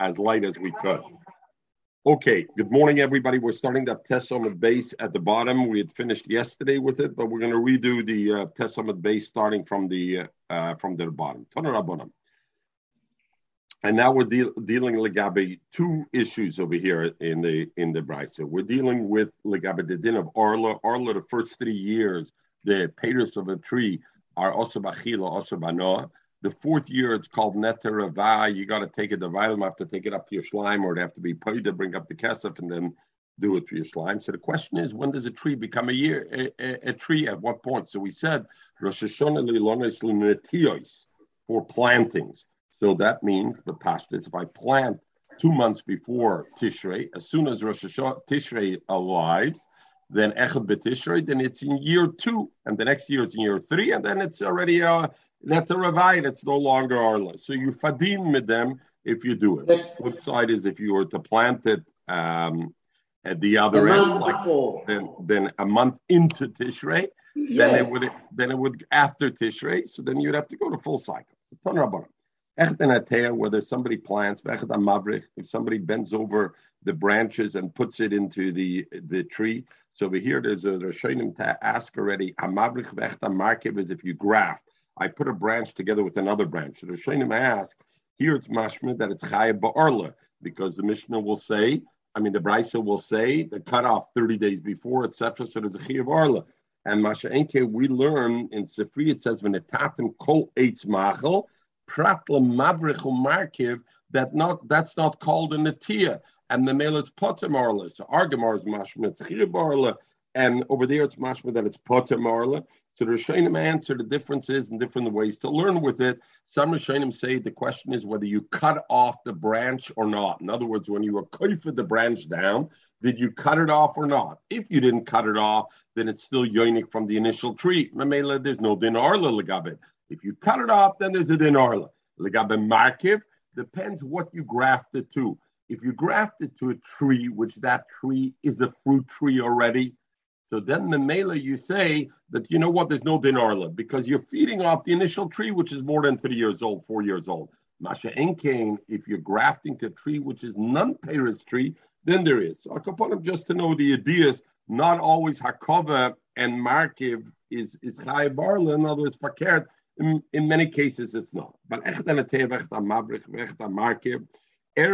as light as we could. Okay, good morning, everybody. We're starting that test on the base at the bottom. We had finished yesterday with it, but we're going to redo the uh, test on the base starting from the uh, from the bottom. And now we're deal, dealing legabe two issues over here in the in the brisa. We're dealing with legabe the din of Arla. Arla, the first three years, the peters of a tree are also bachila, also banoah. The fourth year, it's called Neter You got to take it, the violum have to take it up to your slime, or it have to be paid to bring up the kesef and then do it to your slime. So the question is, when does a tree become a year, a, a, a tree? At what point? So we said Rosh Hashanah for plantings. So that means the pashtas. If I plant two months before Tishrei, as soon as Rosh Hashanah Tishrei arrives, then Echad B'Tishrei, then it's in year two, and the next year it's in year three, and then it's already uh, ravine, it's no longer arla. So you fadim with them if you do it. The flip side is if you were to plant it um, at the other end, like then then a month into Tishrei, yeah. then it would then it would after Tishrei. So then you'd have to go to full cycle. Whether somebody plants, if somebody bends over the branches and puts it into the the tree. So over here, there's a Rishonim to ask already. A mavrik vehicta mark is if you graft. I put a branch together with another branch. So the Shainim ask, here it's mashma that it's chayah ba'arla, because the Mishnah will say, I mean, the Brisa will say the cutoff 30 days before, etc. So there's a chayah arla. And Masha Enke, we learn in Sifri, it says, when Venetatim kol eitz machel, pratla mavrichu markiv, that not that's not called a natia. And the male it's potem arla. So Argamar is mashma, it's chayah arla. And over there it's mashma that it's potem arla. So the Rishonim answer the differences and different ways to learn with it. Some Rishonim say the question is whether you cut off the branch or not. In other words, when you were koifed the branch down, did you cut it off or not? If you didn't cut it off, then it's still yonik from the initial tree. Mamela, there's no dinarla legabit. If you cut it off, then there's a dinarla. Legabe markiv depends what you graft it to. If you graft it to a tree, which that tree is a fruit tree already, so then the mela you say that you know what, there's no dinarla because you're feeding off the initial tree, which is more than three years old, four years old. Masha enkain, if you're grafting to a tree which is non-paris tree, then there is. So Akaponim, just to know the ideas, not always hakova and markiv is is chai barla, in other words, fakert. In, in many cases, it's not. But erev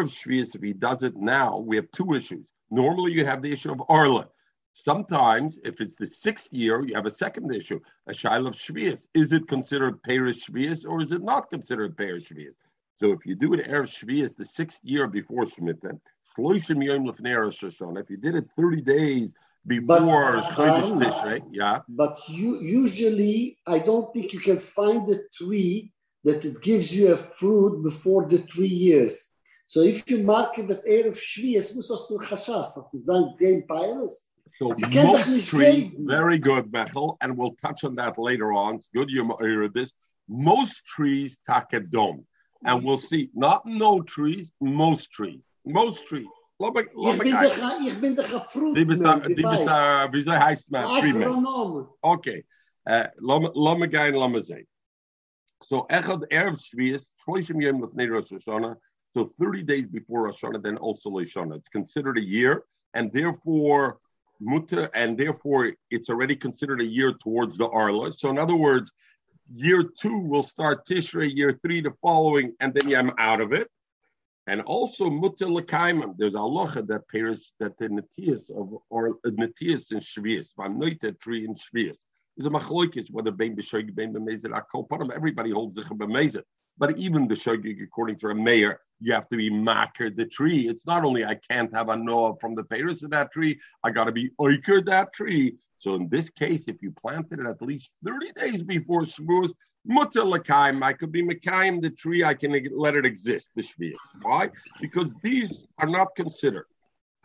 shvius, if he does it now, we have two issues. Normally, you have the issue of arla. Sometimes, if it's the sixth year, you have a second issue, a shail of shvius. Is it considered perish shvius or is it not considered perish shvius? So if you do it erev shvius, the sixth year before shemitah, if you did it 30 days before Chodesh Tishrei, yeah. But you usually, I don't think you can find a tree that it gives you a fruit before the three years. So if you mark it at Erev Shvius, du Chashas, auf sein Game Pirates. So most trees, very good, Bechel, and we'll touch on that later on. It's good you heard this. Most trees dome, and we'll see. Not no trees, most trees. Most trees. Ich bin ich bin der Fruit. Die bist da, die bist da, eh, wie soll heißt man? Agronom. Okay. Eh, lass me gehen, lass. So, Echad Erev Shvius, 20 Yom Lefnei Rosh Hashanah, so 30 days before Rosh Hashanah, then also Rosh Hashanah. It's considered a year, and therefore mutter, and therefore it's already considered a year towards the Arla. So in other words, year two will start Tishrei, year three the following, and then I'm out of it. And also mutter lekaimim. There's a aloha that pairs that the natias of or natias in shvius, vanoita tree in shvius. There's a machloikis whether bein b'shoig bein b'mezid akol param. Everybody holds the b'mezid. But even the shogig, according to a mayor, you have to be makir the tree. It's not only I can't have a noah from the Paris of that tree, I got to be oiker that tree. So in this case, if you planted it at least 30 days before Shvius, mutter lakaim, I could be mekayim the tree, I can let it exist, the Shvias. Why? Because these are not considered.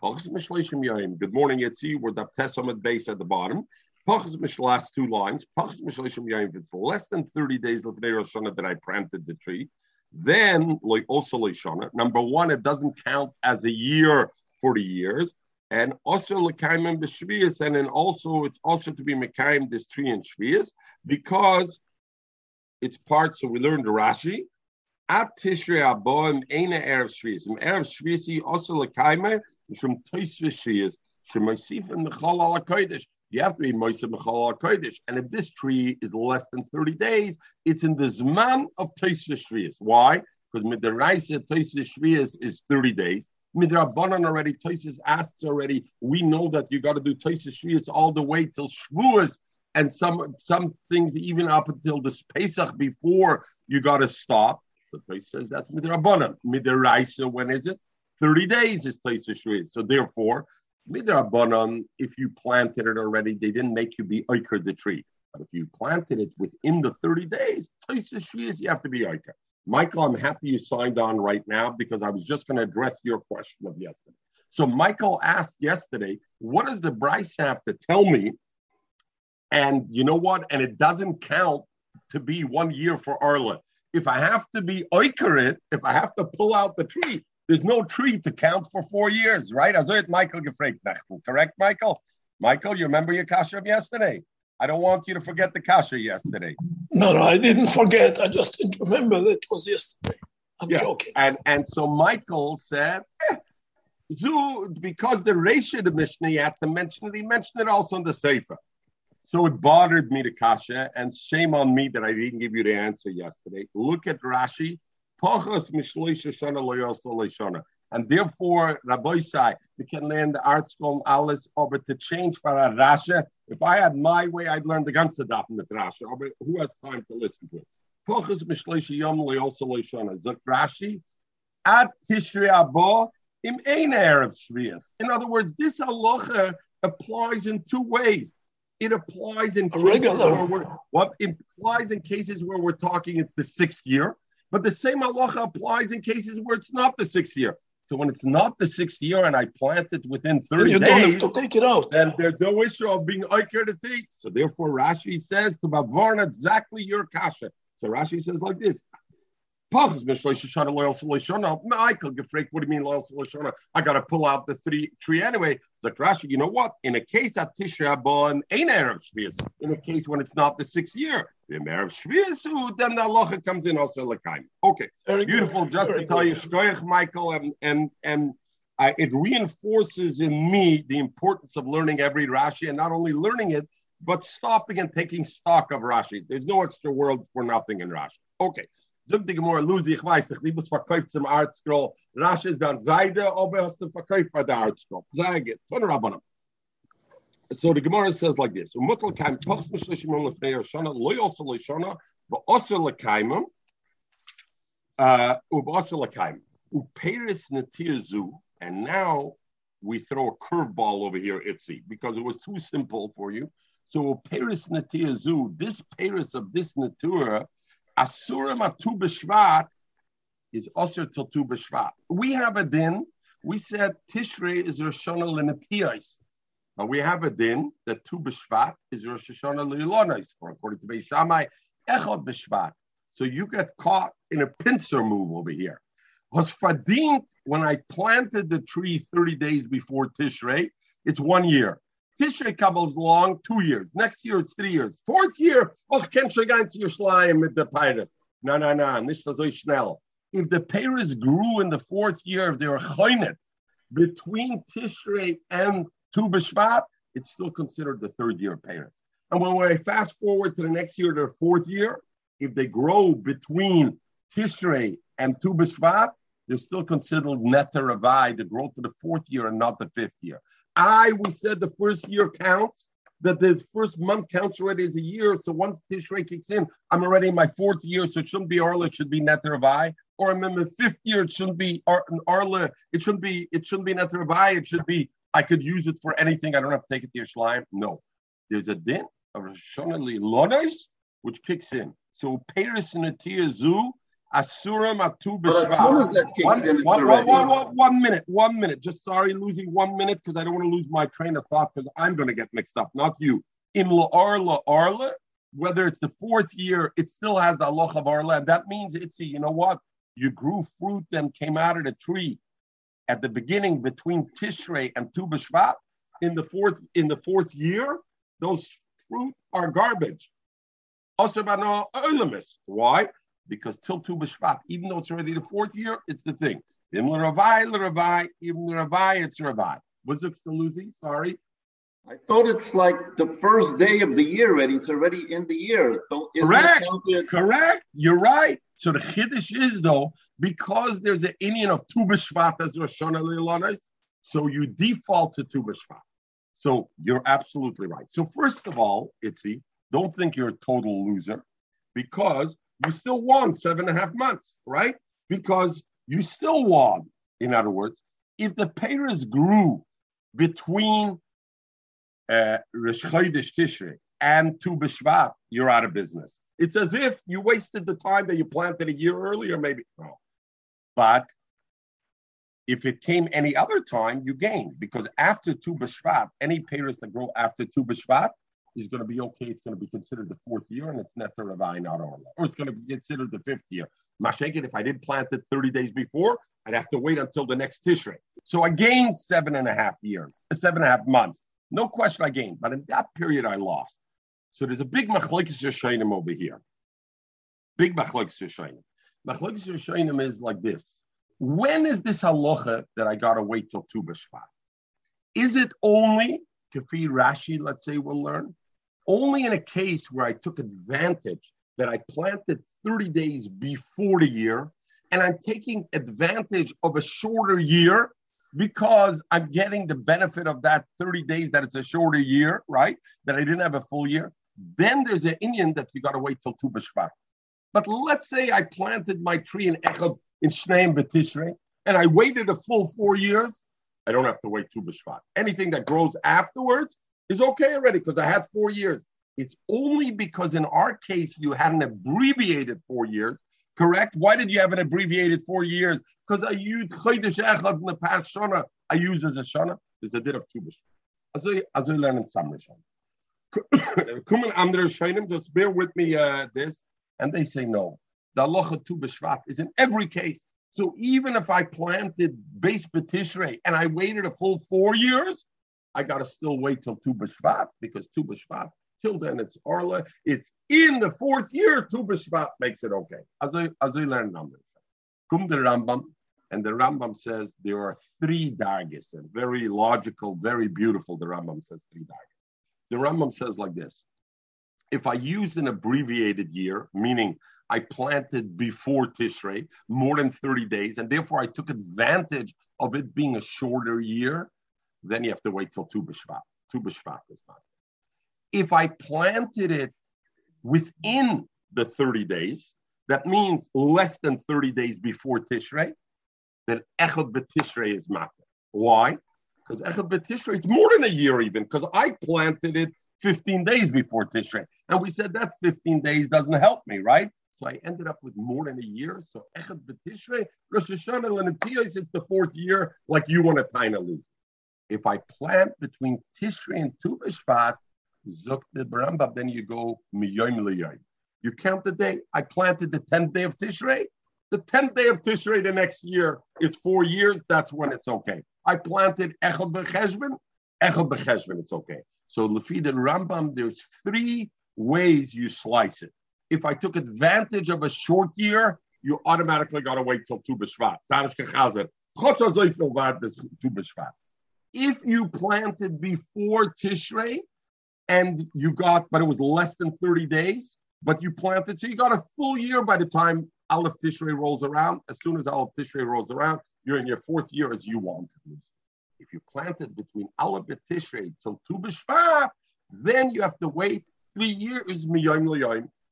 Good morning, Yitzi. We're the Testament base at the bottom. Last two lines. If it's less than 30 days Lefnei Rosh that I planted the tree, then like also Leshana, number one, it doesn't count as a year for the years. And also Lekaimim B'Shvias, and then also it's also to be Mekaim this tree in Shvias, because it's part, so we learned Rashi, At Tishrei Aboim Eina Erev Shvius. From Erev Shvius, also Lekaimer, from Toisvis Shvius, Shemaisif and Mechal Ala Kodesh. You have to be Moisa Mechal Kodesh. And if this tree is less than 30 days, it's in the Zman of Toisvis Shvius. Why? Because Midaraisa Toisvis Shvius is 30 days. Midrabanan already, Toisis asks already, we know that you got to do Toisis Shvius all the way till Shavuos and some some things even up until this Pesach before you got to stop. The place says that's midrabanan. Midiraisa, when is it? Thirty days is Taisa So therefore, midrabanan, if you planted it already, they didn't make you be oiker the tree. But if you planted it within the thirty days, Taisa you have to be oiker. Michael, I'm happy you signed on right now because I was just going to address your question of yesterday. So Michael asked yesterday, what does the Brisa have to tell me and you know what? And it doesn't count to be one year for Arla. If I have to be oikerit, if I have to pull out the tree, there's no tree to count for four years, right? It Michael gefragt correct, Michael? Michael, you remember your kasha of yesterday? I don't want you to forget the kasha yesterday. No, no, I didn't forget. I just didn't remember that it was yesterday. I'm yes. joking. And and so Michael said, eh, Zu, because the ratio the Mishnah, you have to mention it. He mentioned it also in the Sefer. So it bothered me to kasha, and shame on me that I didn't give you the answer yesterday. Look at Rashi. And therefore, Rabbi Sai, we can learn the art school Alice over to change for a Rasha. If I had my way, I'd learn the ganze Daf with Rasha. But who has time to listen to it? Pochus Mishleisha Yom Leosa Leishana. Zok Rashi, at Tishri Abo, im ein Erev Shvias. In other words, this halacha applies in two ways. It applies in cases where we're what implies in cases where we're talking it's the sixth year, but the same halacha applies in cases where it's not the sixth year. So when it's not the sixth year and I plant it within 30 you days, don't have to take it out. then there's no issue of being oiker to take. So therefore Rashi says to Bavarna exactly your kasha. So Rashi says like this. Michael gefragt, what do you mean loyal Shana? I got to pull out the three tree anyway. Like Rashi, you know what? In a case of Tishrei Abo, ain't Erev Shvius. In a case when it's not the sixth year, the Erev Shvius, then the halacha comes in also lekaim. Okay, Very beautiful. Good. Just Very to tell you, Shkoyach Michael, and and and I, it reinforces in me the importance of learning every Rashi, and not only learning it, but stopping and taking stock of Rashi. There's no extra world for nothing in Rashi. Okay. Luzi, Rabbanam. Er so the Gemara says like this: Umutal kaim tochs lefnei lekaimim u'peris. And now we throw a curveball over here, Itzi, because it was too simple for you. So u'peris netirzu, this peris of this natura Asurim atu b'shvat is also till tu b'shvat. We have a din. We said Tishrei is Rosh Hashanah. But we have a din that tu b'shvat is Rosh Hashanah l'ilonais, or according to Beis Shammai, echad b'shvat. So you get caught in a pincer move over here. Was fadint when I planted the tree 30 days before Tishrei, it's one year. Tishrei Kabbal's long, two years. Next year it's three years. Fourth year, oh, ganz ihr Schleim mit der Peiris. No, no, no, nicht so schnell. If the Peiris grew in the fourth year of their Choinet, between Tishrei and Tu B'Shvat, it's still considered the third year of Peiris. And when we fast forward to the next year, their fourth year, if they grow between Tishrei and Tu B'Shvat, they're still considered Netar the growth of the fourth year and not the fifth year. I, we said the first year counts, that the first month counts already as a year. So once Tishrei kicks in, I'm already in my fourth year, so it shouldn't be Arla, it should be Netar Or I'm in the fifth year, it shouldn't be Ar- Arla, it shouldn't be, it shouldn't be Netar it should be, I could use it for anything. I don't have to take it to your Yerushalayim. No. There's a din of Roshonali Lonas, which kicks in. So Paris and Atia Zoo Asura Matu One, one, one, one minute, one minute. Just sorry, losing one minute because I don't want to lose my train of thought because I'm going to get mixed up, not you. In La'ar Arla Arla, whether it's the fourth year, it still has the Allah of Arla. And that means it's, a, you know what? You grew fruit and came out of the tree at the beginning between Tishrei and Tu B'Shvat. In the fourth in the fourth year, those fruit are garbage. Why? Because till Tu B'Shvat, even though it's already the fourth year, it's the thing. Im Ravai, Ravai, Im Ravai, it's Ravai. Was it still losing? Sorry. I thought it's like the first day of the year already. It's already in the year. Correct. Correct. You're right. So the Chiddush is though, because there's an Indian of Tu B'Shvat as Rosh Hashanah so you default to Tu B'Shvat. So you're absolutely right. So first of all, Itzi, don't think you're a total loser because you still won seven and a half months, right? Because you still won. In other words, if the payers grew between uh, Chodesh Tishrei and Tu B'Shvat, you're out of business. It's as if you wasted the time that you planted a year earlier, maybe. No. But if it came any other time, you gain because after Tu B'Shvat, any payers that grow after Tu B'Shvat is going to be okay. It's going to be considered the fourth year and it's Netter Ravai, not Orla. Or it's going to be considered the fifth year. Masheket, if I didn't plant it 30 days before, I'd have to wait until the next Tishrei. So I gained seven and a half years, seven and a half months. No question I gained, but in that period I lost. So there's a big machlokes Yeshayim over here. Big machlokes Yeshayim. Machlokes Yeshayim is like this. When is this halacha that I got to wait till Tu B'Shvat? Is it only, Kafi Rashi, let's say we'll learn, only in a case where I took advantage that I planted 30 days before the year and I'm taking advantage of a shorter year because I'm getting the benefit of that 30 days that it's a shorter year, right? That I didn't have a full year. Then there's an Indian that you got to wait till Tu B'Shvat. But let's say I planted my tree in Echad in Shneim B'Tishrei and I waited a full four years. I don't have to wait Tu B'Shvat. Anything that grows afterwards is okay already because I had four years. It's only because in our case you had an abbreviated four years, correct? Why did you have an abbreviated four years? Because I used Chodesh Echad in the past Shana. I use as a Shana. There's a bit of Tu B'Shvat. As I learn in Andre Shainim, just bear with me uh, this. And they say no. The halacha Tu B'Shvat is in every case. So even if I planted base B'Tishrei and I waited a full four years, I got to still wait till Tu B'Shvat because Tu B'Shvat, till then it's Arla. It's in the fourth year, Tu B'Shvat makes it okay. As I, as I learned numbers. Come the Rambam, and the Rambam says there are three dargis, and very logical, very beautiful. The Rambam says three dargis. The Rambam says like this if I used an abbreviated year, meaning I planted before Tishrei, more than 30 days, and therefore I took advantage of it being a shorter year, then you have to wait till Tu B'Shvat. Tu B'Shvat is not. If I planted it within the 30 days, that means less than 30 days before Tishrei, then Echad B'Tishrei is matter. Why? Because Echad B'Tishrei, it's more than a year even, because I planted it 15 days before Tishrei. And we said that 15 days doesn't help me, right? So I ended up with more than a year. So Echad B'Tishrei, Rosh Hashanah, Lenatiyos, it's the fourth year, like you want to Taina lose. If I plant between Tishrei and Tu B'Shvat, then you go Miyoim Liyoim. You count the day. I planted the 10th day of Tishrei. The 10th day of Tishrei the next year, it's four years. That's when it's okay. I planted Echad B'Cheshvan. Echad B'Cheshvan, it's okay. So Lefi the Rambam, there's three ways you slice it. If I took advantage of a short year, you automatically got to wait till Tu B'Shvat. If you planted before Tishrei and you got, but it was less than 30 days, but you planted, so you got a full year by the time Aleph Tishrei rolls around. As soon as Aleph Tishrei rolls around, you're in your fourth year as you want. If you planted between Aleph Tishrei till Tu B'Shvat, then you have to wait three years,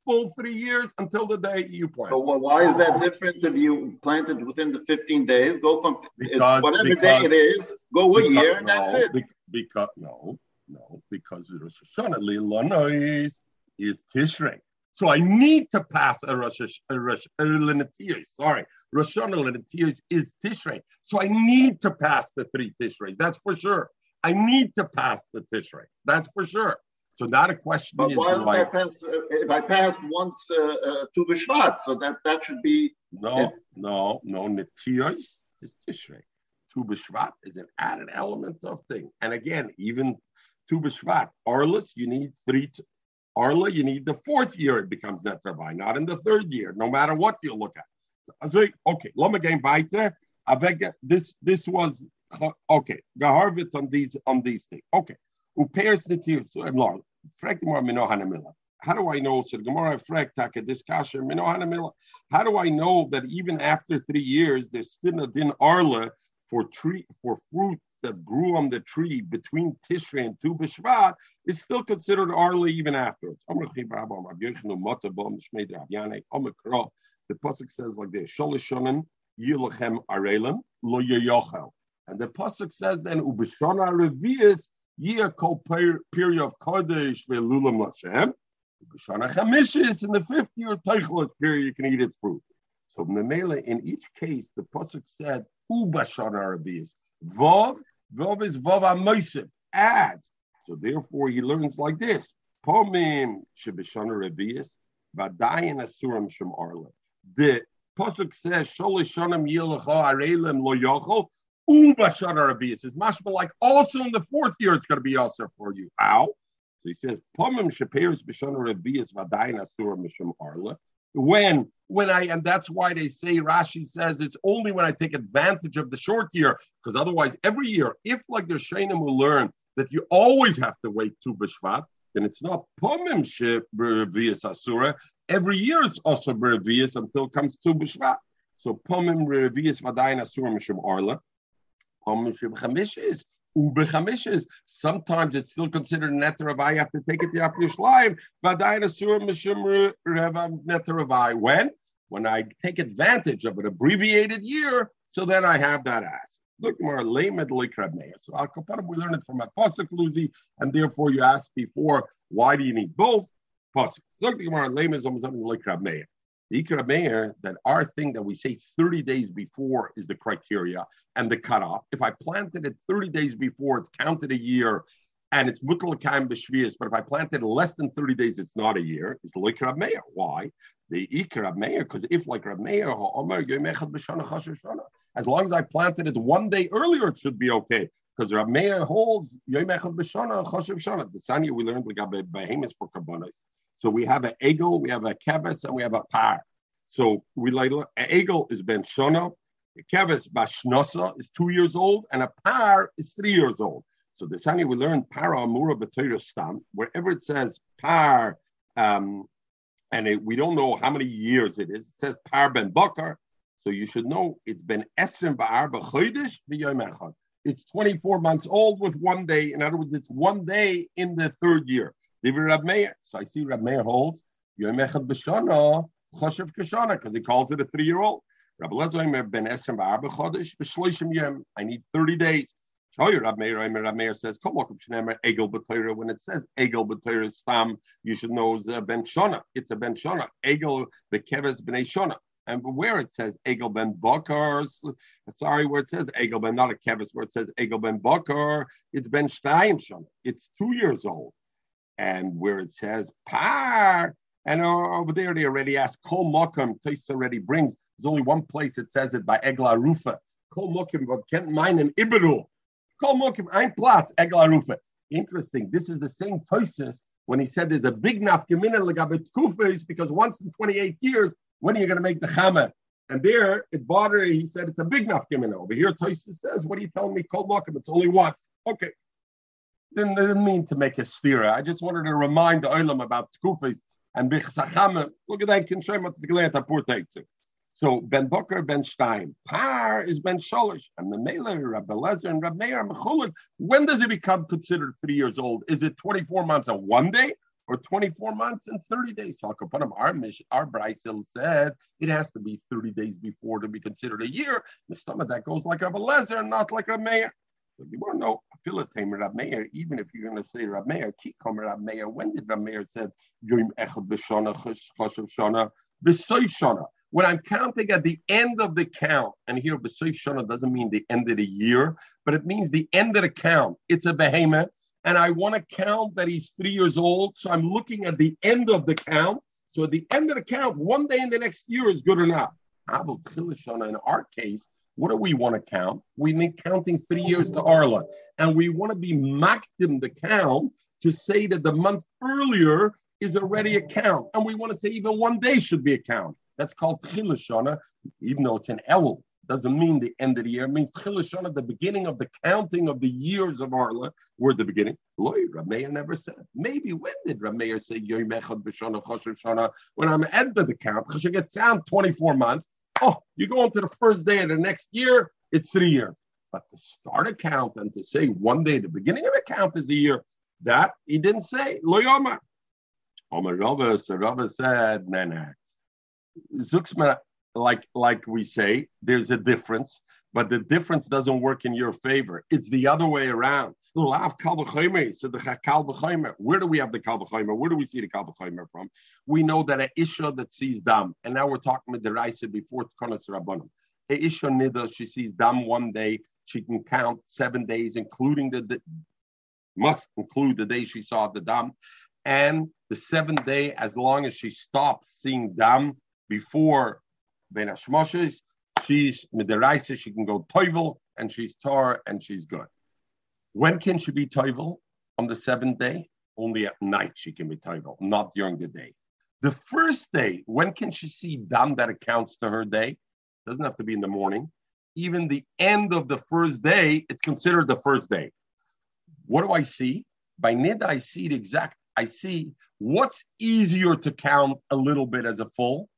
full three years until the day you plant. So wh- why is that different if you planted within the 15 days? Go from Because- whatever because- day it is, go a Because- year, and that's it. Because no, no, because Rosh Hashanah Lilonois is Tishrei. So I need to pass a Rosh a Rosh a Lenatiyos. Sorry, Rosh Hashanah Lenatiyos is Tishrei. So I need to pass the three Tishrei. That's for sure. I need to pass the Tishrei. That's for sure. So not a question But why don't I- pass? Uh, if I passed once uh, uh, Tu B'Shvat, so that that should be No, no, no. Netiyos is Tishrei. Tu B'Shvat is an added element of thing. And again, even Tu B'Shvat, Arlis, you need three. Arla, you need the fourth year it becomes Netrabai, not in the third year, no matter what you look at. So, okay, Lama game weiter. This this was okay. Geharvit on these on these things. Okay. Upairs the tears. Frag more minohanamila. How do I know? So Gemara frag taka discussion minohanamila. How do I know that even after three years there's still a din arla for tree for fruit that grew on the tree between Tishrei and Tu B'Shvat is still considered arla even afterwards. The pasuk says like this: arelim lo yochel. And the pasuk says then ubishana revius yia kol period of kodesh ve'lulam lashem. Ubishana chamishis in the fifth year teichlos period you can eat its fruit. So memela in each case the pasuk said ubashana revius. Vov vov is vov amoisiv adds. So therefore he learns like this. Pomim shebishana revius vadayin asuram shem arla. The pasuk says sholish shanam yilacha arelim lo yochel ubashana rabias. It's mashma like also in the fourth year it's going to be also for you. How? So he says pomim shapiris b'shana rabias vadayin asura mishum arla. When when I and that's why they say Rashi says it's only when I take advantage of the short year because otherwise every year if like the Shainim will learn that you always have to wait tu b'shvat then it's not pomim shevias asura. Every year it's also revius until it comes tu b'shvat. So pomim revius vadayin asura mishum arla. Pomim shebchamishes ubechamishes. Sometimes it's still considered neteravai. You have to take it to Yaf Yishlayim. Vadayin asura mishum reva neteravai. When? When I take advantage of an abbreviated year, so then I have that ass. Look more lamed. So Al we learn it from a pasuk luzi, and therefore you asked before, why do you need both? Pasuk. Look more lamed something like Rabmeya. The Ikra that our thing that we say 30 days before is the criteria and the cutoff. If I planted it 30 days before, it's counted a year and it's mutal kaim b'shvius. But if I planted less than 30 days, it's not a year. It's like Rab Meir. Why? The Rab Meir, because if like Rab Meir, as long as I planted it one day earlier, it should be okay. Because Rab Meir holds Yom Echad B'Shana Chashav Shana. The Sanya we learned got behemoths for karbonis. So we have an egel, we have a keves, and we have a par. So we like egel is ben shona, a keves bashnosa is two years old, and a par is three years old. So the Sani we learn para amura b'toyer stam wherever it says par, um, and it, we don't know how many years it is. It says par ben bakar, so you should know it's been esrim ba'ar b'chodesh v'yom It's 24 months old with one day. In other words, it's one day in the third year. Rab Meir. So I see Rab Meir holds Yom Echad B'Shana Choshev Kashana because he calls it a three-year-old. Rabbi Lezer ben Esem Ba'arba Chodesh B'Shloishim Yom. I need 30 days. Rab Meir, Rab Meir says, Egel B'Torah. When it says Egel B'Torah Stam, you should know it's a Ben Shona. It's a Ben Shona. Egel B'Keves B'nei Shona. And where it says Egel ben Bakar, sorry, where it says Egel ben, not a kevis, where it says Egel ben Bakar, it's ben Stein Shona. It's two years old and where it says par, and uh, over there they already asked kol mokum. Taste already brings. There's only one place it says it by Egla Rufa. Kol mokum, mind an ibru. Kol mokum ein platz Egla Rufa. Interesting. This is the same Tosis when he said there's a big nafkamina legabit kufis because once in 28 years, when are you going to make the chama? And there, it bothered. He said it's a big nafkamina. Over here, Tosis says, "What are you telling me? Kol mokum. It's only once." Okay, didn't, didn't mean to make a stira. I just wanted to remind the Olam about Tkufis and Bichsachame. Look at that, can show what the Apur takes it. So Ben Booker, Ben Stein. Par is Ben Sholish. And the Mele, Rabbi Lezer, and Rabbi Meir, Mechulik. When does it become considered three years old? Is it 24 months and one day? Or 24 months and 30 days. So our mission, our Brysil said it has to be 30 days before to be considered a year. The stomach that goes like Rabbi Lezer, not like Rabbi Meir. So you want to know Philotem Rab Meir, even if you're going to say Rab Meir, Kikom Rab Meir, when did Rab Meir said Yom Echad B'Shana Choshev Shana B'Soy Shana? When I'm counting at the end of the count, and here B'Soy Shana doesn't mean the end of the year, but it means the end of the count. It's a behemoth, and I want to count that he's three years old, so I'm looking at the end of the count. So at the end of the count, one day in the next year is good or not? Avul enough. In our case, what do we want to count? We need counting three years to Arla. And we want to be makdim the count to say that the month earlier is already a count. And we want to say even one day should be a count. That's called Chilashana, even though it's an El. Doesn't mean the end of the year. It means Chilashana, the beginning of the counting of the years of Arla. We're the beginning. Loy, Rameir never said. Maybe when did Rameir say Yoim B'Shana Shana? When I'm at the count, because you get down 24 months. Oh, you go into the first day of the next year, it's three years. But to start a count and to say one day, the beginning of the count is a year, that he didn't say. Lo Yomar. Omer Rava, so Rava said, nah, nah. Zuxma, like, like we say, there's a difference, but the difference doesn't work in your favor. It's the other way around. Where do we have the kalvachomer? Where do we see the kalvachomer from? We know that an isha that sees dam, and now we're talking with the raisa before Tkonas Rabbanim. A isha nida, she sees dam one day, she can count seven days, including the, the must include the day she saw the dam, and the seventh day, as long as she stops seeing dam before Ben Hashmoshes, she's midiraisa, she can go toivel, and she's tar, and she's good. When can she be toivel? On the seventh day? Only at night she can be toivel, not during the day. The first day, when can she see dam that accounts to her day? Doesn't have to be in the morning. Even the end of the first day, it's considered the first day. What do I see? By nida, I see the exact. I see what's easier to count a little bit as a full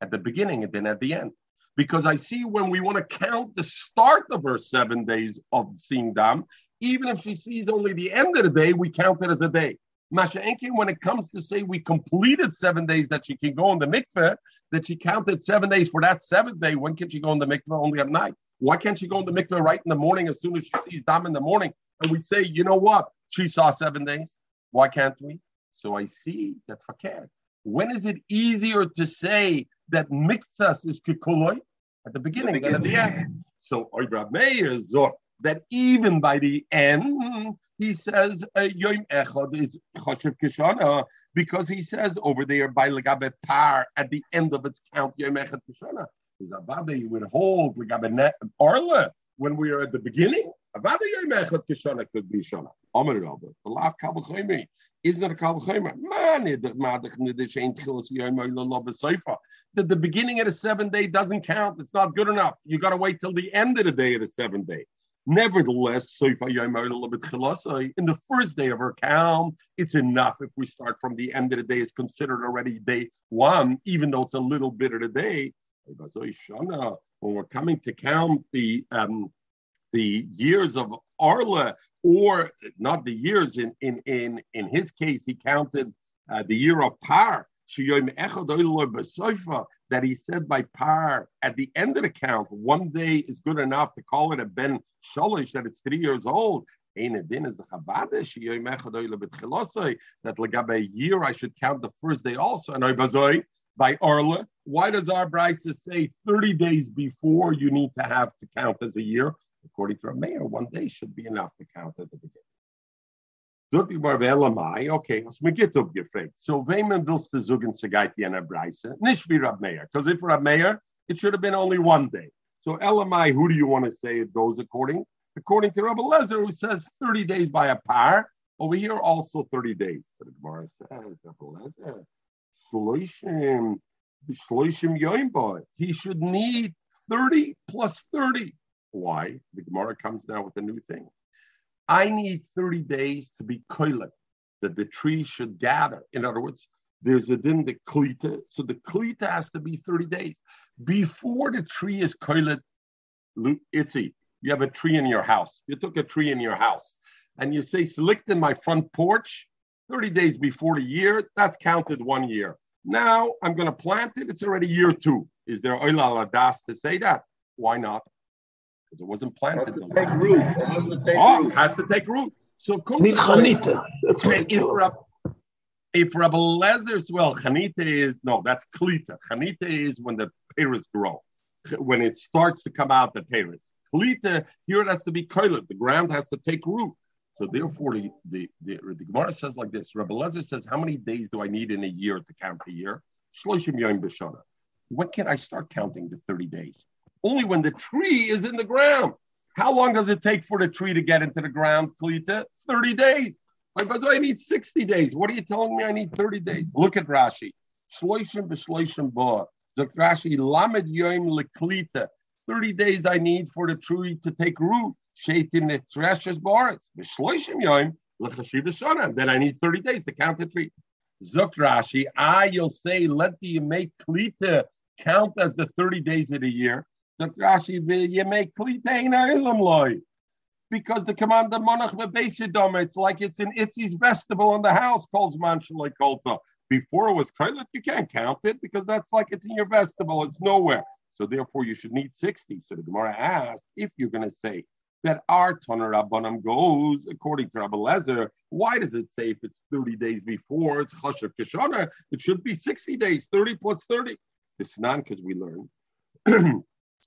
at the beginning and then at the end. Because I see when we want to count the start of her seven days of seeing Dam, even if she sees only the end of the day, we count it as a day. Masha Enke, when it comes to say we completed seven days that she can go in the mikveh, that she counted seven days for that seventh day, when can she go in the mikveh only at night? Why can't she go in the mikveh right in the morning as soon as she sees Dam in the morning? And we say, you know what? She saw seven days. Why can't we? So I see that fakir. When is it easier to say that miktsas is kikuloi at the beginning than at the end? So Oibrab Meir zor that even by the end he says uh, Yom Echad is Choshev Kishana because he says over there by Legabe Par at the end of its count Yom Echad Kishana. Is Ababe you would hold Legabe Arla when we are at the beginning? Could be Shana. The. Isn't it a? Man, that the beginning of the seventh day doesn't count. It's not good enough. You got to wait till the end of the day of the seventh day. Nevertheless, in the first day of her count, it's enough. If we start from the end of the day, it's considered already day one, even though it's a little bit of the day. When we're coming to count the um, the years of Arla, or not the years. In in in in his case, he counted uh, the year of Par. That he said by par at the end of the count, one day is good enough to call it a ben sholish that it's three years old. That legabe a year I should count the first day also. And by Arla. Why does our Brisa say 30 days before you need to have to count as a year? According to Rab Meir, one day should be enough to count at the beginning. Okay. So, wem willst du sagen, Segait jener Breise? Nicht wie Rab. Because if Rab Meir, it should have been only one day. So, Elamai, who do you want to say it goes according? According to Rabbi Lezer, who says 30 days by a par. Over here, also 30 days. So the Gemara says, Rabbi Lezer, Shloishim, Shloishim. He should need 30 plus 30. Why? The Gemara comes now with a new thing. I need 30 days to be koilet, that the tree should gather. In other words, there's a din the klita, so the klita has to be 30 days. Before the tree is koilet, itzy, you have a tree in your house. You took a tree in your house and you say, select in my front porch, 30 days before the year, that's counted one year. Now I'm going to plant it, it's already year two. Is there oila das to say that? Why not? because it wasn't planted. It has to take root. It has to take oh, root. has to take root. So Need chanita. That's what if Rab, if Rabbi Lezer's well, chanita is no, that's klita. Chanita is when the pears grow, when it starts to come out the pears. Klita here it has to be koilet. The ground has to take root. So therefore, the the the, the Gemara says like this. Rabbi Lezer says, how many days do I need in a year to count a year? Shloshim yom b'shana. When can I start counting the thirty days? only when the tree is in the ground. How long does it take for the tree to get into the ground, Klita? 30 days. My I need 60 days. What are you telling me I need 30 days? Look at Rashi. Shloishim b'shloishim ba. Zok Rashi, lamed yoim leklita. 30 days I need for the tree to take root. Shaitin netreshes baritz. B'shloishim yoim lechashiv shana. Then I need 30 days to count the tree. Zok Rashi, ah, you'll say, let the make klita count as the 30 days of the year. Zok Rashi, you make klita in ilam loy because the commander monach bebesidom, it's like it's in Itzi's vegetable in the house, calls manshalai kolta. Before it was kailat, you can't count it because that's like it's in your vegetable, it's nowhere. So therefore you should need 60. So the Gemara asks, if you're going to say that our Toner Rabbanam goes according to Rabbi Lezer, why does it say if it's 30 days before it's Chashav Kishana, it should be 60 days, 30 plus 30. It's not because we learn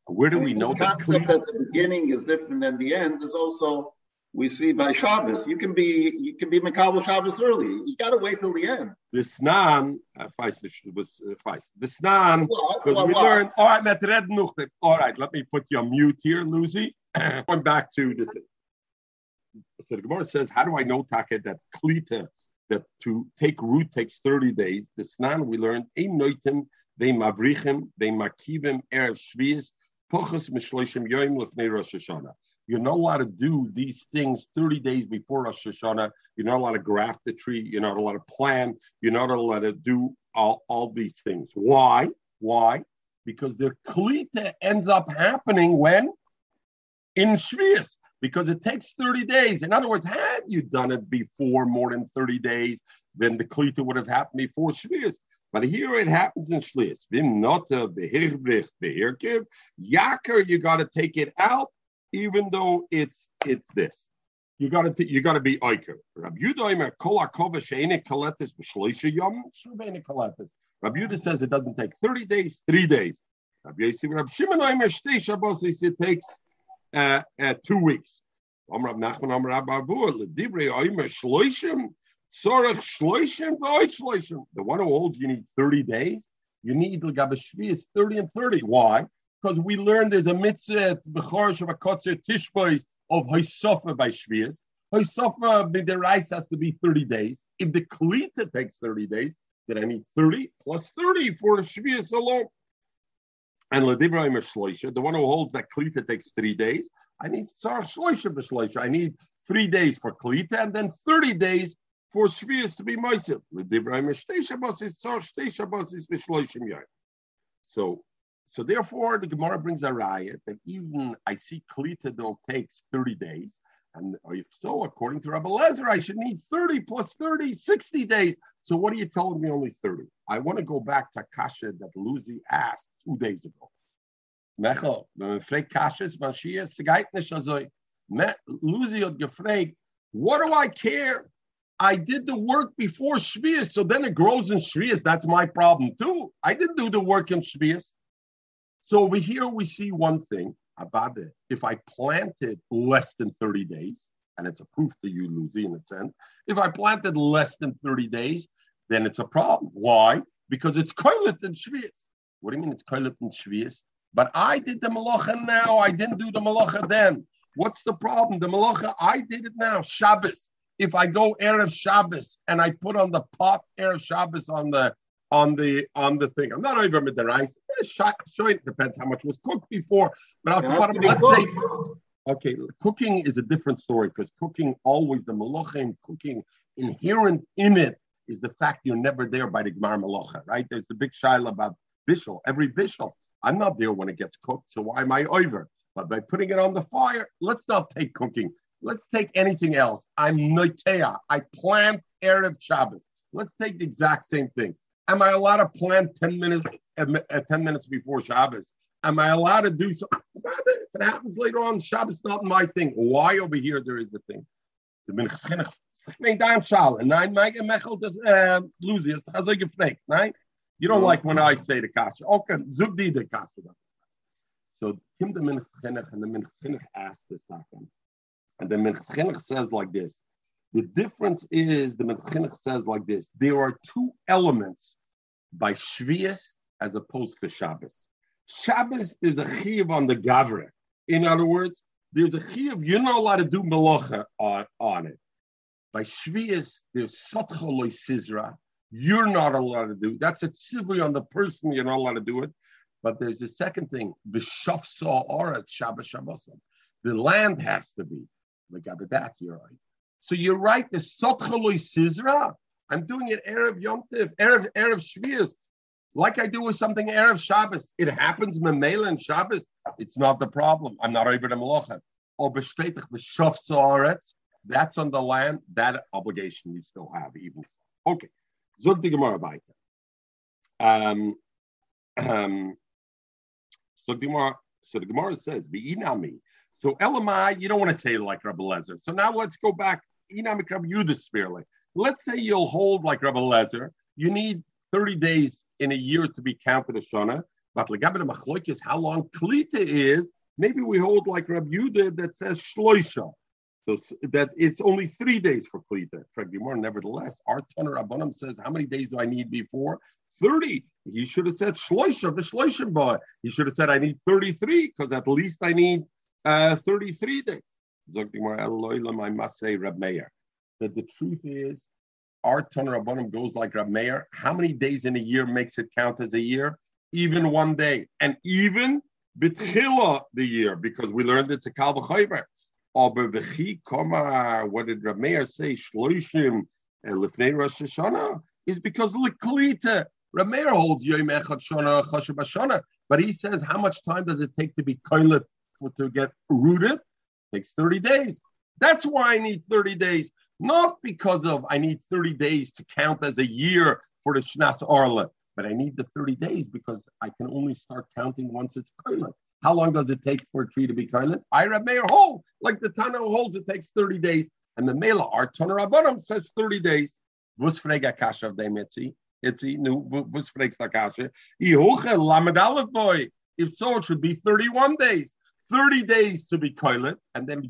Where do we know the concept that the beginning is different than the end is also we see by Shabbos. You can be you can be Makabel Shabbos early. You got to wait till the end. The Snan, uh, was uh, The Snan, because we learned. All right, met red All right, let me put you on mute here, Lucy. Going back to the. So the Gemara says, how do I know Taka that Klita that to take root takes 30 days? The Snan we learned, Ein Noitim, they Mavrichim, they Makivim, Erev Shvius, you're not allowed to do these things 30 days before Rosh Hashanah. You're not allowed to graft the tree. You're not allowed to plan. You're not allowed to do all, all these things. Why? Why? Because the klita ends up happening when? In Shvius. Because it takes 30 days. In other words, had you done it before more than 30 days, then the klita would have happened before Shvius. But here it happens in Shvius. Vim nota behirbrich. Yaker, you got to take it out, even though it's it's this. You got to you got to be oiker. Rabbi Yudoimer kol akova she'ene kaletis b'shloisha yom shubene kaletis. Rabbi Yudah says it doesn't take thirty days, three days. Rabbi Yosef Rabbi Shimon Oimer shtei shabbos it takes uh, uh, two weeks. Om Rab Nachman Om Rab Arvur ledivrei Oimer shloishim Sorach shloishim shloishim. The one who holds you need 30 days. You need is 30 and 30. Why? Because we learned there's a mitzvah b'chorish of a kotzer tishbois of hoisofa by shvius. Hoisofa b'derais has to be 30 days. If the klita takes 30 days, then I need 30 plus 30 for shvius alone. And Ladivrahim Shloisha, the one who holds that Klita takes three days, I need Tsar Shloisha B'Shloisha. I need three days for Klita and then 30 days for Shvius to be Moisil. So, so therefore, the Gemara brings a riot that even I see Klita though takes 30 days. And if so, according to Rabbi Lezer, I should need 30 plus 30, 60 days. So what are you telling me only 30? I want to go back to Kasha that Lucy asked two days ago. Gefragt, what do I care I did the work before Shvius, so then it grows in Shvius. That's my problem too. I didn't do the work in Shvius. So over here we see one thing it. If I planted less than 30 days, and it's a proof to you, Lucy, in a sense, if I planted less than 30 days, then it's a problem. Why? Because it's Koilet and Shvius. What do you mean it's Koilet and Shvius? But I did the Malacha now. I didn't do the Malacha then. What's the problem? The Malacha, I did it now. Shabbos if I go erev Shabbos and I put on the pot erev Shabbos on the on the on the thing, I'm not over with the rice. It depends how much was cooked before, but I'll out let's say. Okay, cooking is a different story because cooking always the malachim cooking inherent in it is the fact you're never there by the Gemara Malacha, right? There's a big shaila about bishul. Every bishul, I'm not there when it gets cooked, so why am I over? But by putting it on the fire, let's not take cooking. Let's take anything else. I'm Noitea. I plant Erev Shabbos. Let's take the exact same thing. Am I allowed to plant 10 minutes uh, uh 10 minutes before Shabbos? Am I allowed to do something? If it happens later on, Shabbos not my thing. Why over here there is the thing? The Nein, dein Schal. Nein, mein Mechel das Lucy ist also gefragt. You don't like when I say the kasha. Okay, zug die the kasha. So Kim the Minch and the Minch asked this happen. And the Menchinuch says like this. The difference is the Menchinuch says like this. There are two elements by Shvius as opposed to Shabbos. Shabbos, there's a chiv on the Gavre. In other words, there's a chiv, you're not allowed to do malacha on, on it. By Shvius, there's Sotcholoi Sizra. You're not allowed to do. That's a tzivui on the person. You're not allowed to do it. But there's a second thing. B'shaf saw Oretz Shabbos Shabbosim. The land has to be. Like that, you're right. So you're right. The Sotcholoi Sizra. I'm doing it Erev Yom Tiv, Erev Shvius, like I do with something Erev Shabbos. It happens Memela and Shabbos. It's not the problem. I'm not over the. Or B'shtetich B'shaf Saaretz. That's on the land. That obligation we still have, even. Okay. Zog the Gemara. Um, um, so the Gemara, so the Gemara says, "Be ina me. So Elamai, you don't want to say like Rabbi Lezer. So now let's go back. Spearly. Let's say you'll hold like Rabbi Lezer. You need 30 days in a year to be counted as Shana. But Legabin Machloik is how long Klita is. Maybe we hold like Rabbi Yudah that says Shloisha. So that it's only three days for Klita. Nevertheless, our Tanner Rabbanim says, how many days do I need before? 30. He should have said Shloisha, boy. He should have said, I need 33, because at least I need uh, 33 days. I must say, Rab Meir, that the truth is, our Tanner Rabbanim goes like Rab Meir. How many days in a year makes it count as a year? Even one day. And even B'tchila the year, because we learned it's a Kal koma, what did Rav Meir say, shloishim eh, lifnei Rosh Hashanah, is because liklita. Rav Meir holds Yom Echad Shana, Chashav but he says, how much time does it take to be koilet to get rooted? Takes 30 days. That's why I need 30 days, not because of I need 30 days to count as a year for the Shnas Arla, but I need the 30 days because I can only start counting once it's koilet. How long does it take for a tree to be koilet? I Meir hold, like the Tana holds, it takes 30 days. And the Mela, our Tana Rabbanim says 30 days. If so, it should be 31 days. 30 days to be koilet, and then.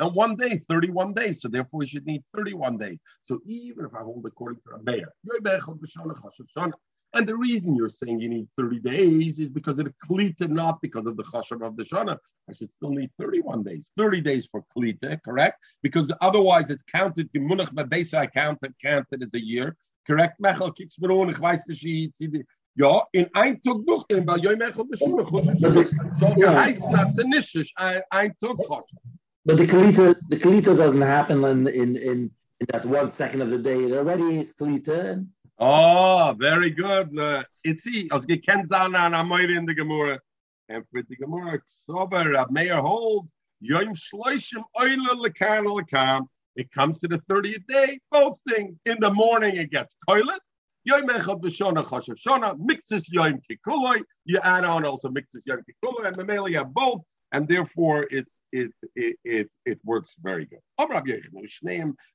And one day, 31 days. So therefore, we should need 31 days. So even if I hold according to Shana. And the reason you're saying you need 30 days is because of the Klita, not because of the Chashav of the Shana. I should still need 31 days. 30 days for Klita, correct? Because otherwise it's counted, Gemunach Bebesa, I counted, counted as a year. Correct? Ja, in ein Tag durchgehen, weil Joi Mechel Beshuna, so geheißen, als nicht, ein Tag But the Kalita, the Kalita doesn't happen in, in, in, in that one second of the day. It already is Kalita. Oh, very good. Uh, Itzi, als gekent sein an Amoyre in der Gemurre. And for the Gemurre, Sober, Rab Meir holds, Yom Shloishim Oile Lekan Lekam. It comes to the 30th day, both things. In the morning, it gets koilet. Yom Echad B'Shona Choshev Shona, mixes Yom Kikuloi. You add on also mixes Yom Kikuloi, and male have both, and therefore it's it's it it, it works very good.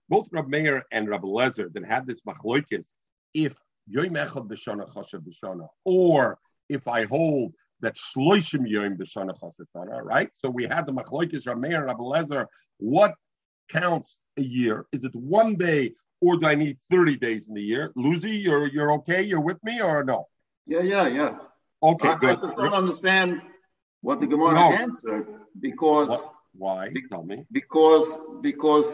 Both Rab Meir and Rab Lezer that had this machloikis if Yom Echad b'shana chashav b'shana, or if I hold that shloishim yom b'shana b'shana, right? So we had the machlokes Rameir and Abelezer. What counts a year? Is it one day, or do I need thirty days in the year? Lucy, you're you're okay? You're with me, or no? Yeah, yeah, yeah. Okay, I, good. I just don't understand what the Gemara No. answered because What? Why? Be- Tell me. because because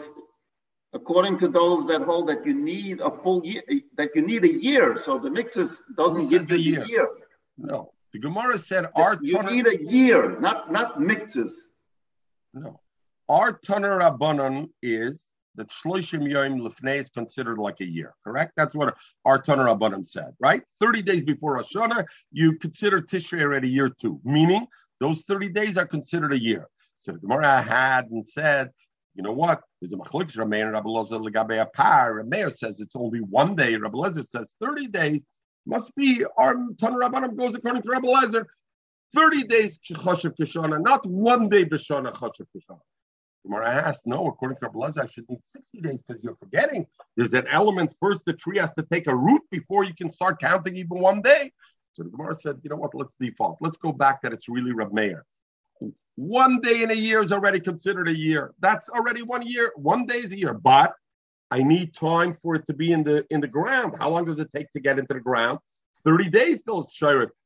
according to those that hold that you need a full year that you need a year so the mixes doesn't Who give you a the year? year No. The Gemara said our you need a year not not mixes No. Our Tanner Rabbanon is that Shloishim Yom Lefnei is considered like a year, correct? That's what our Tanner Rabbanon said, right? 30 days before Hashanah, you consider Tishrei already a year two, meaning those 30 days are considered a year. So the Gemara had and said, you know what? There's a machlokes Rameir Rabbi Lozer legabe a par. Rameir says it's only one day. Rabbi Lezer says 30 days. Must be our Tanner Rabbanon goes according to Rabbi Lezer. 30 days Choshev Kishana, not one day Bishana Choshev Kishana. Gemara asked, no, according to Rabbi Lezer, I should need 60 days because you're forgetting. There's an element first, the tree has to take a root before you can start counting even one day. So the Gemara said, you know what, let's default. Let's go back that it's really Rab Meir. One day in a year is already considered a year. That's already one year. One day is a year. But I need time for it to be in the in the ground. How long does it take to get into the ground? 30 days till it's.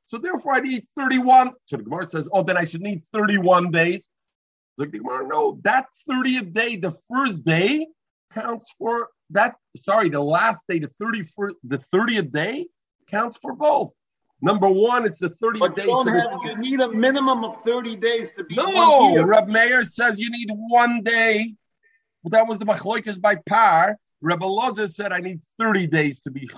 So therefore I need 31. So the Gemara says, oh, then I should need 31 days. So the Gemara, no, that 30th day, the first day, counts for that. Sorry, the last day, the 31st, the 30th day counts for both. Number one, it's the 30th But day. you, don't have, you need a minimum of 30 days to be no. Reb Meir says you need one day. Well, that was the machloikas by par. Reb Elazar said I need 30 days to be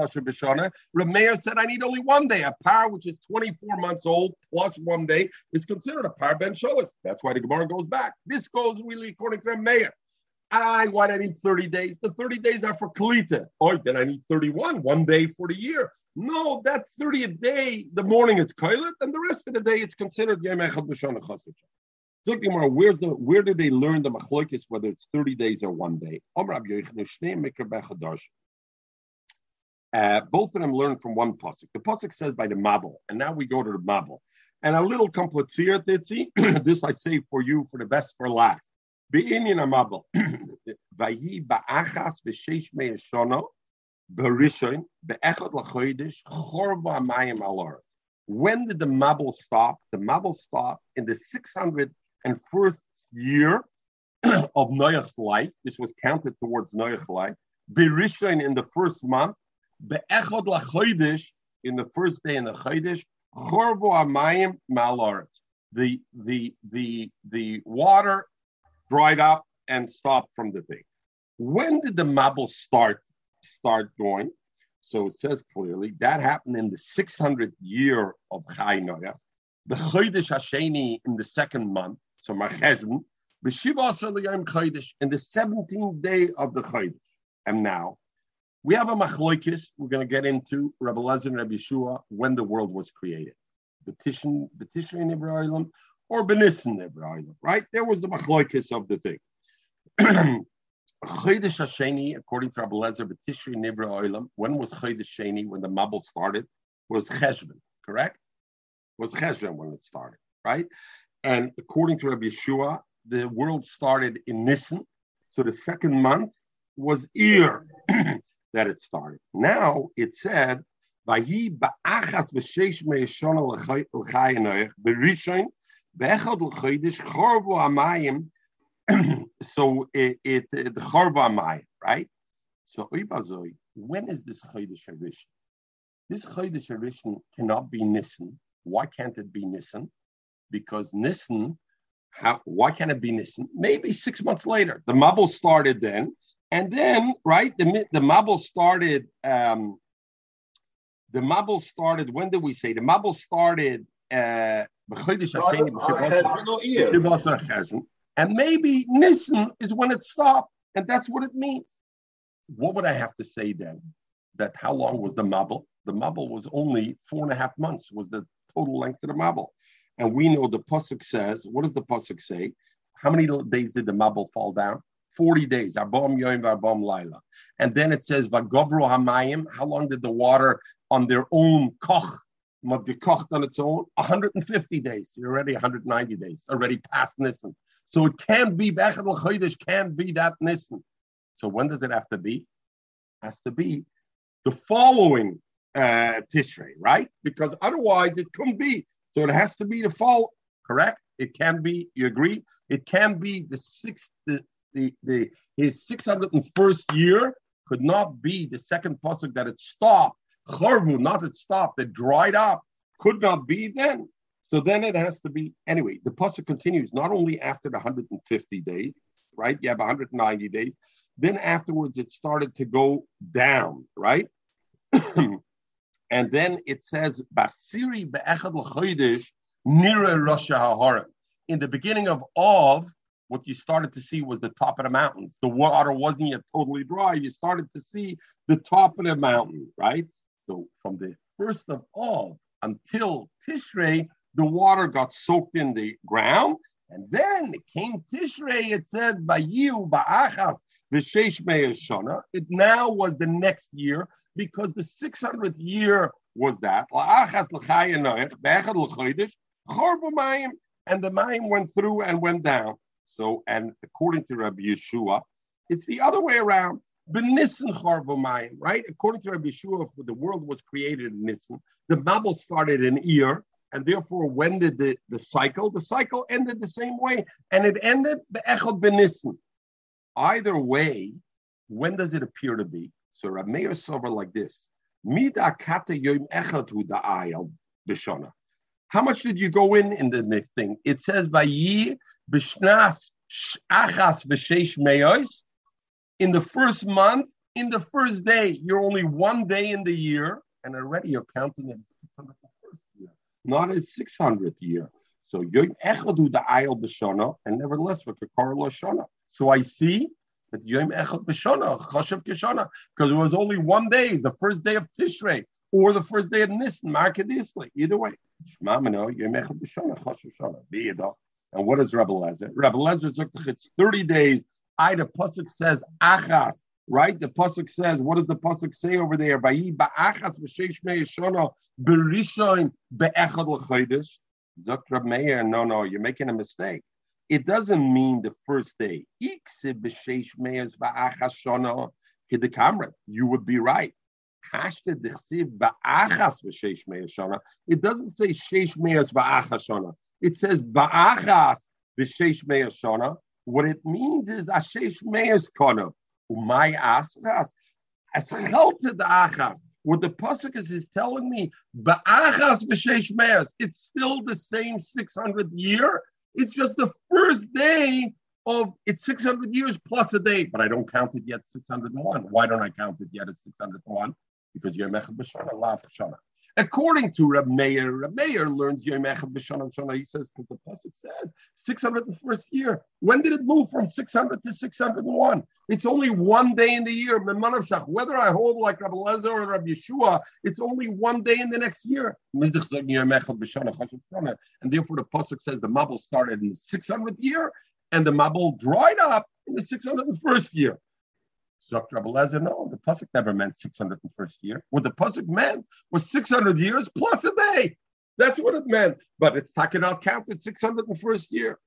Chosher B'Shana. Reb Meir said I need only one day. A par which is 24 months old plus one day is considered a par ben sholis. That's why the Gemara goes back. This goes really according to Reb Meir. I why do I need 30 days? The 30 days are for Kalita. Oh, then I need 31, one day for the year. No, that 30th day, the morning it's Kailit, and the rest of the day it's considered Yom Echad B'Shana Chassid. Where's the where did they learn the machlokes whether it's 30 days or one day? Uh, both of them learned from one pasuk. The pasuk says by the Mabel, and now we go to the Mabel. And a little complicated, Titzi. this I say for you for the best for last. Be'inyan Mabel. Vayi ba'achas v'sheish me'eshono b'rishon be'echad l'chodesh chorba amayim al When did the Mabel stop? The Mabel stopped in the 601st year of Noach's life. This was counted towards Noach's life. Berishon in the first month. Be'echad lachodesh in the first day in the chodesh. Chorbo amayim malaretz. The the the the water dried up and stopped from the thing. When did the Mabel start start going? So it says clearly that happened in the 600th year of Chai Noach. The Chodesh Hasheni in the second month, so Macheshvan, B'Shiva L'Yom Chodesh, in the 17th day of the Chodesh. And now, we have a machloikis we're going to get into Rabbi Lezer and Rabbi Yeshua when the world was created. Betishin, Betishin in Ibrahim or Benissen Ibrahim, right? There was the machloikis of the thing. Chodesh Hasheni, according to Rabbi Lezer, Betishin Nivra Oilam, when was Chodesh Sheni, when the Mabel started, was Cheshvan, correct? Was Cheshvan when it started, right? And according to Rabbi Yeshua, the world started in Nisan, so the second month was Ir that it started. Now it said, so it, it the Chorva Amayim, right? So when is this Chodesh Harishon? This Chodesh Harishon cannot be Nissen. Why can't it be Nissen? Because Nissen, how, why can't it be Nissen? Maybe six months later. The Mabel started then, and then, right, the, the Mabel started, um, the Mabel started, when did we say? The Mabel started, uh, B'chodesh Hasheni, Cheshvan or Iyar. Shivasa Cheshvan. And maybe Nissen is when it stopped, and that's what it means. What would I have to say then? That how long was the Mabel? The Mabel was only four and a half months, was the total length of the Mabel. And we know the Pasuk says, what does the Pasuk say? How many days did the Mabel fall down? 40 days. Laila. And then it says. How long did the water on their own koch, on its own? 150 days. You're already 190 days, already past Nissen. So it can't be Bechad Chodesh, can't be that Nissen. So when does it have to be? Has to be the following uh, Tishrei, right? Because otherwise it couldn't be. So it has to be the fall, correct? It can be. You agree? It can be the sixth, the the, the his six hundred and first year could not be the second pasuk that it stopped. Charvu, not it stopped. It dried up. Could not be then. So then it has to be anyway. The pasuk continues not only after the 150 days, right? You have 190 days. Then afterwards, it started to go down, right? and then it says Basiri be'echad l'chodesh nira Rasha Haharim. In the beginning of Av, what you started to see was the top of the mountains. The water wasn't yet totally dry. You started to see the top of the mountain, right? So from the first of Av until Tishrei, the water got soaked in the ground. And then came Tishrei, it said, Bayu, Ba'achas, V'sheish Shana. It now was the next year because the 600th year was that. And the mayim went through and went down. So, and according to Rabbi Yeshua, it's the other way around. Benissen Chor b'mayim, right? According to Rabbi Yeshua, the world was created in Nissen. The Babel started in Ir. And therefore, when did the, the cycle? The cycle ended the same way, and it ended the Echad Benissen. Either way, when does it appear to be? So Rav Meir sober like this: Mida kata yom echad hu da'ayel b'shona. How much did you go in in the thing? It says vayi b'shnas achas v'sheish meos. In the first month, in the first day, you're only one day in the year, and already you're counting it as 601st year, not as 600th year. So yom echad hu da'ayel b'shona, and nevertheless, with the shona. So I see that Yom Echad B'Shana, Chashav Kishana, because it was only one day, the first day of Tishrei, or the first day of Nisan, Markedisli. Either way. Shmamino, Yom Echad B'Shana, B'Yedach. And what is Rebbe Lezer? Rebbe Lezer Zuktach, it's 30 days. I, the Pasuk says, Achas, right? The Pasuk says, what does the Pasuk say over there? Vayi ba'achas v'sheish me'eshona b'rishon Meir, no, no, you're making a mistake it doesn't mean the first day. You would be right. It doesn't say sheish me'as va'achashona. It says ba'achas v'sheish me'ashona. What it means is ashesh me'as kono. Umay asras. As helped the achas. What the pasuk is, telling me ba'achas v'sheish me'as. It's still the same 600 year it's just the first day of it's 600 years plus a day, but I don't count it yet 601. Why don't I count it yet as 601? Because Yom Echad B'Shana, Lav. According to Reb Meir, Reb Meir learns Yom Echad B'Shana Shana. He says, because the pasuk says 601st year. When did it move from 600 to 601? It's only one day in the year. Whether I hold like Rabbi Lezer or Rabbi Yeshua, it's only one day in the next year. And therefore, the pasuk says the Mabul started in the 600th year, and the Mabul dried up in the 601st year. Dr. Abelezer, no, the Pasuk never meant 601st year. What the Pasuk meant was 600 years plus a day. That's what it meant. But it's taken out counted 601st year.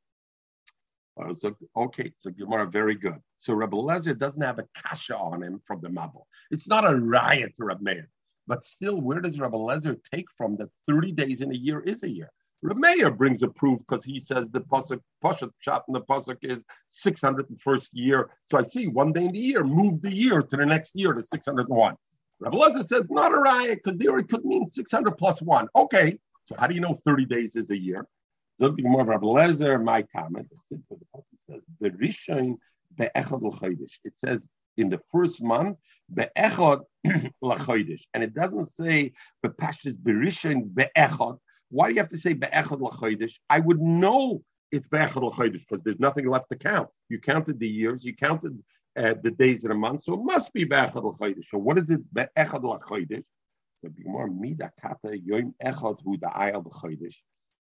Uh, so, okay, so Gemara, very good. So Rabbi Lezer doesn't have a kasha on him from the Mabul. It's not a riot to Rabbi Meir. But still, where does Rabbi Lezer take from that 30 days in a year is a year? Rameir brings a proof because he says the pasuk pasuk shot in the pasuk is 601st year. So I see one day in the year, move the year to the next year to 601. Rabbi Lezer says not a riot because there it could mean 600 plus one. Okay, so how do you know 30 days is a year? Something more Rabbi Lezer, my comment. The Rishon be'echad It says in the first month be'echad l'chodesh, and it doesn't say be'pashas berishon be'echad why do you have to say be'echad l'chodesh? I would know it's be'echad l'chodesh because there's nothing left to count. You counted the years, you counted uh, the days in a month, so it must be be'echad l'chodesh. So what is it be'echad l'chodesh? So more mida kata yom echad hu da'ayal b'chodesh.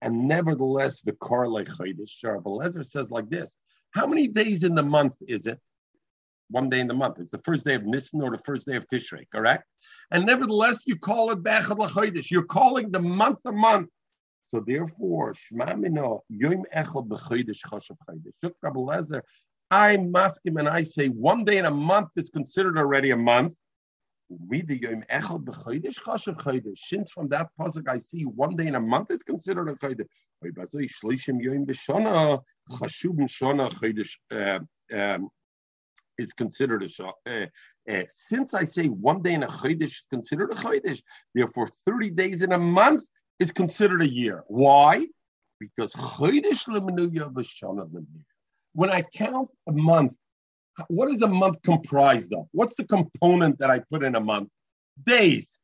And nevertheless, the korle chodesh. Sure, Belezer says like this: How many days in the month is it? One day in the month. It's the first day of Nisan or the first day of Tishrei, correct? And nevertheless, you call it Bechad L'Chodesh. You're calling the month a month. So therefore, Shema Mino, Yom Echel B'chodesh Choshev Chodesh. Shuk Rabbi Lezer, I mask him and I say one day in a month is considered already a month. Since from that pasuk I see one day in a month is considered a chodesh. Uh, um, is considered a uh, uh, since I say one day in a chodesh is considered a chodesh, therefore 30 days in a month is considered a year. Why? Because when I count a month, what is a month comprised of? What's the component that I put in a month? Days.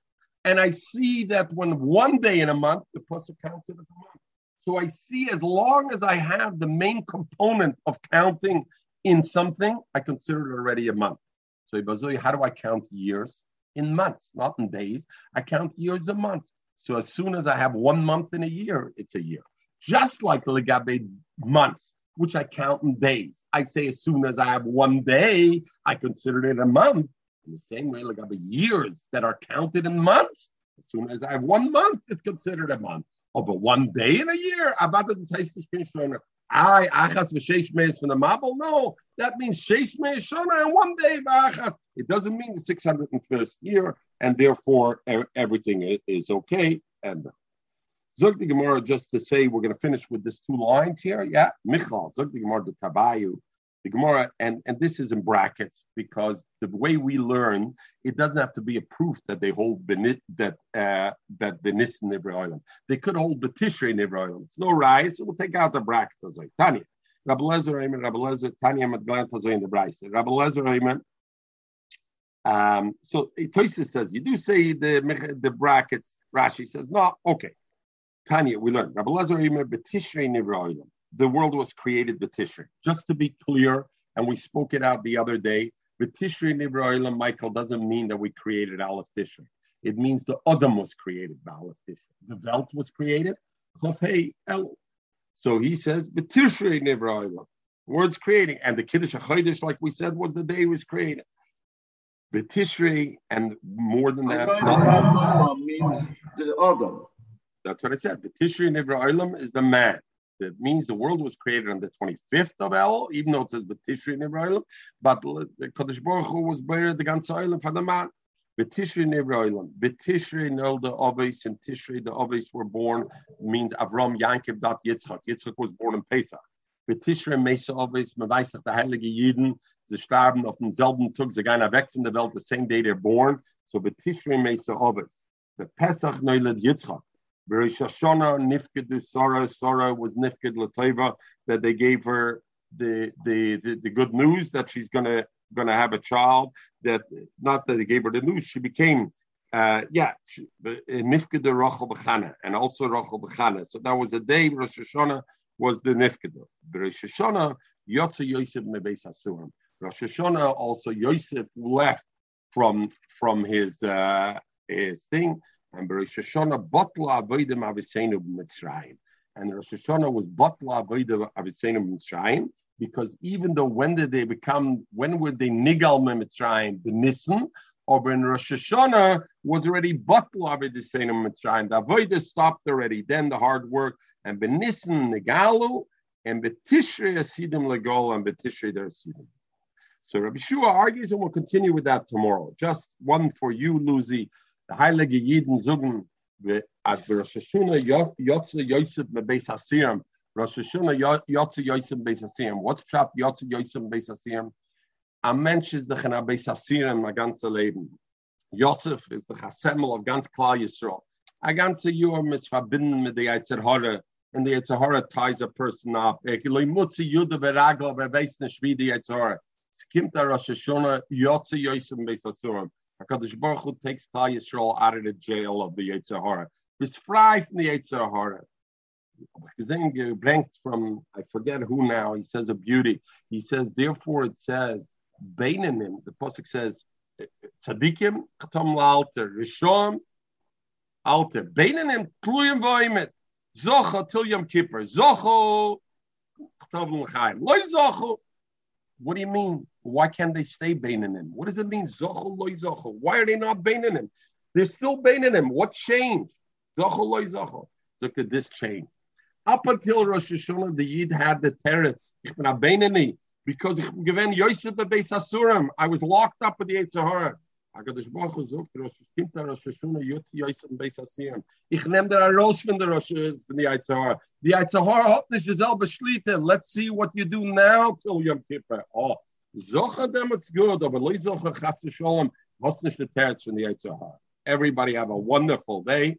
And I see that when one day in a month, the pasuk counts it as a month. So I see as long as I have the main component of counting in something, I consider it already a month. So how do I count years? In months, not in days. I count years in months. So as soon as I have one month in a year, it's a year. Just like the legabe months, which I count in days. I say as soon as I have one day, I consider it a month. In the same way, legabe years that are counted in months, as soon as I have one month, it's considered a month. Oh, but one day in a year, about the I achas v'sheish from the Mabul. No, that means sheish meis shona and one day b'achas. It doesn't mean the 601st year, and therefore everything is okay. And Zog the Gemara, just to say, we're going to finish with these two lines here. Yeah, Michal, Zog the Gemara, the Tabayu, the Gemara, and, and this is in brackets because the way we learn, it doesn't have to be a proof that they hold benit, that uh, that benis in every Island. They could hold the betishrei in Island. It's no rise, so we'll take out the brackets Tanya. Rabbi Lezer Ayman, Rabbi Lezer, Tanya Madgalan Tazoy in the Brisa. Rabbi Lezer Ayman. Um, so Toysis says you do say the the brackets. Rashi says no. Okay, Tanya, we learned Rabbi betishrei nivra the world was created B'Tishrei. Just to be clear, and we spoke it out the other day, B'Tishrei Nibra Michael doesn't mean that we created Aleph Tishrei. It means the Adam was created by Aleph Tishrei. The Welt was created, So he says, B'Tishrei Nibra Words creating. And the Kiddush HaChodesh, like we said, was the day it was created. B'Tishrei, and more than that, means the Adam. That's what I said. The Tishrei Nivra is the man. That means the world was created on the 25th of El, even though it says B'Tishri Nivra but the Kodesh Baruch Hu was buried the ganze Oilam for the man. B'Tishri Nivra Oilam. B'Tishri no the Ovis and Tishri the Ovis were born means Avram Yankiv dat Yitzchak. Yitzchak was born in Pesach. B'Tishri Mesa Ovis, man the heilige Jiden, sie starben auf demselben Tag, sie gehen weg von der Welt, the same day they're born. So B'Tishri Mesa Ovis. The Pesach Neulad Yitzchak. Rosh Hashanah, Nifkid Sarah, Sarah was Nifkid Lateva, that they gave her the, the, the, the, good news that she's gonna gonna have a child. That not that they gave her the news, she became uh, yeah, Nifkid Rachel Bechana, and also Rachel Bechana. So that was a day Rosh Hashanah was the Nifkid. Rosh Hashanah, Yotze Yosef Mebeis Asurim. Rosh Hashanah also Yosef left from from his uh, his thing and Rosh Hashanah Batla Avodim Aviseinu Mitzrayim. And Rosh Hashanah was Batla Avodim Aviseinu Mitzrayim because even though when did they become, when were they Nigal Mitzrayim, the Nissen, or when Rosh Hashanah was already Batla Aviseinu Mitzrayim. The Avodah stopped already. Then the hard work and Benissen Nigalu and Betishrei Asidim Legol and Betishrei Der Asidim. So Rabbi Shua argues, and we'll continue with that tomorrow. Just one for you, Lucy. The Heilige Yidden sagen, as Rosh Hashanah Yotze Yosef Beis Hasirim, Rosh Hashanah Yotze Yosef Beis Hasirim. What's Pshat Yotze Yosef Beis Hasirim? A Mensch der Chana Beis Hasirim my ganze Leben. Yosef ist der Chasemmel of ganz Klal Yisrael. A ganze Yom ist verbinden mit der Yetzer Hora, and the Yetzer Hora ties a person up. Ekiloi Mutzi Yuda Beragla, wer weiß nicht wie die Yetzer Hora. Es Rosh Hashanah Yotze Yosef Beis Hasirim. HaKadosh Baruch Hu takes Klal Yisrael out of the jail of the Yetzer Hara. He's free from the Yetzer Hara. Blank from, I forget who now, he says a beauty. He says, therefore it says, Beinanim, the Pasuk says, Tzadikim, Chatam La'alter, Rishon, Alter, Beinanim, Kluyim V'oimet, Zocha, Til Yom Kippur, Zocho, Chatam L'chaim, Loi Zocho, what do you mean? Why can't they stay Bainanim? What does it mean? Zochel loy zochel. Why are they not Bainanim? They're still Bainanim. What changed? Zochel loy zochel. Look at this change. Up until Rosh Hashanah, the Yid had the teretz. Ich bin a. Because given Yosef Beis Asurim. I was locked up with the Eitzahara. HaKadosh Baruch Hu sagt, Rosh Hashanah, Rosh Hashanah, Yotzi Yosef Beis Asurim. Ich nehme der raus von der Rosh von der Eitzahara. Die Eitzahara hat nicht dieselbe Schlitte. Let's see what you do now till Yom Kippur. Oh, Zocha it's good, but Loi Zocha Chas Shalom, was nicht der Terz von der Eitzahara. Everybody have a wonderful day.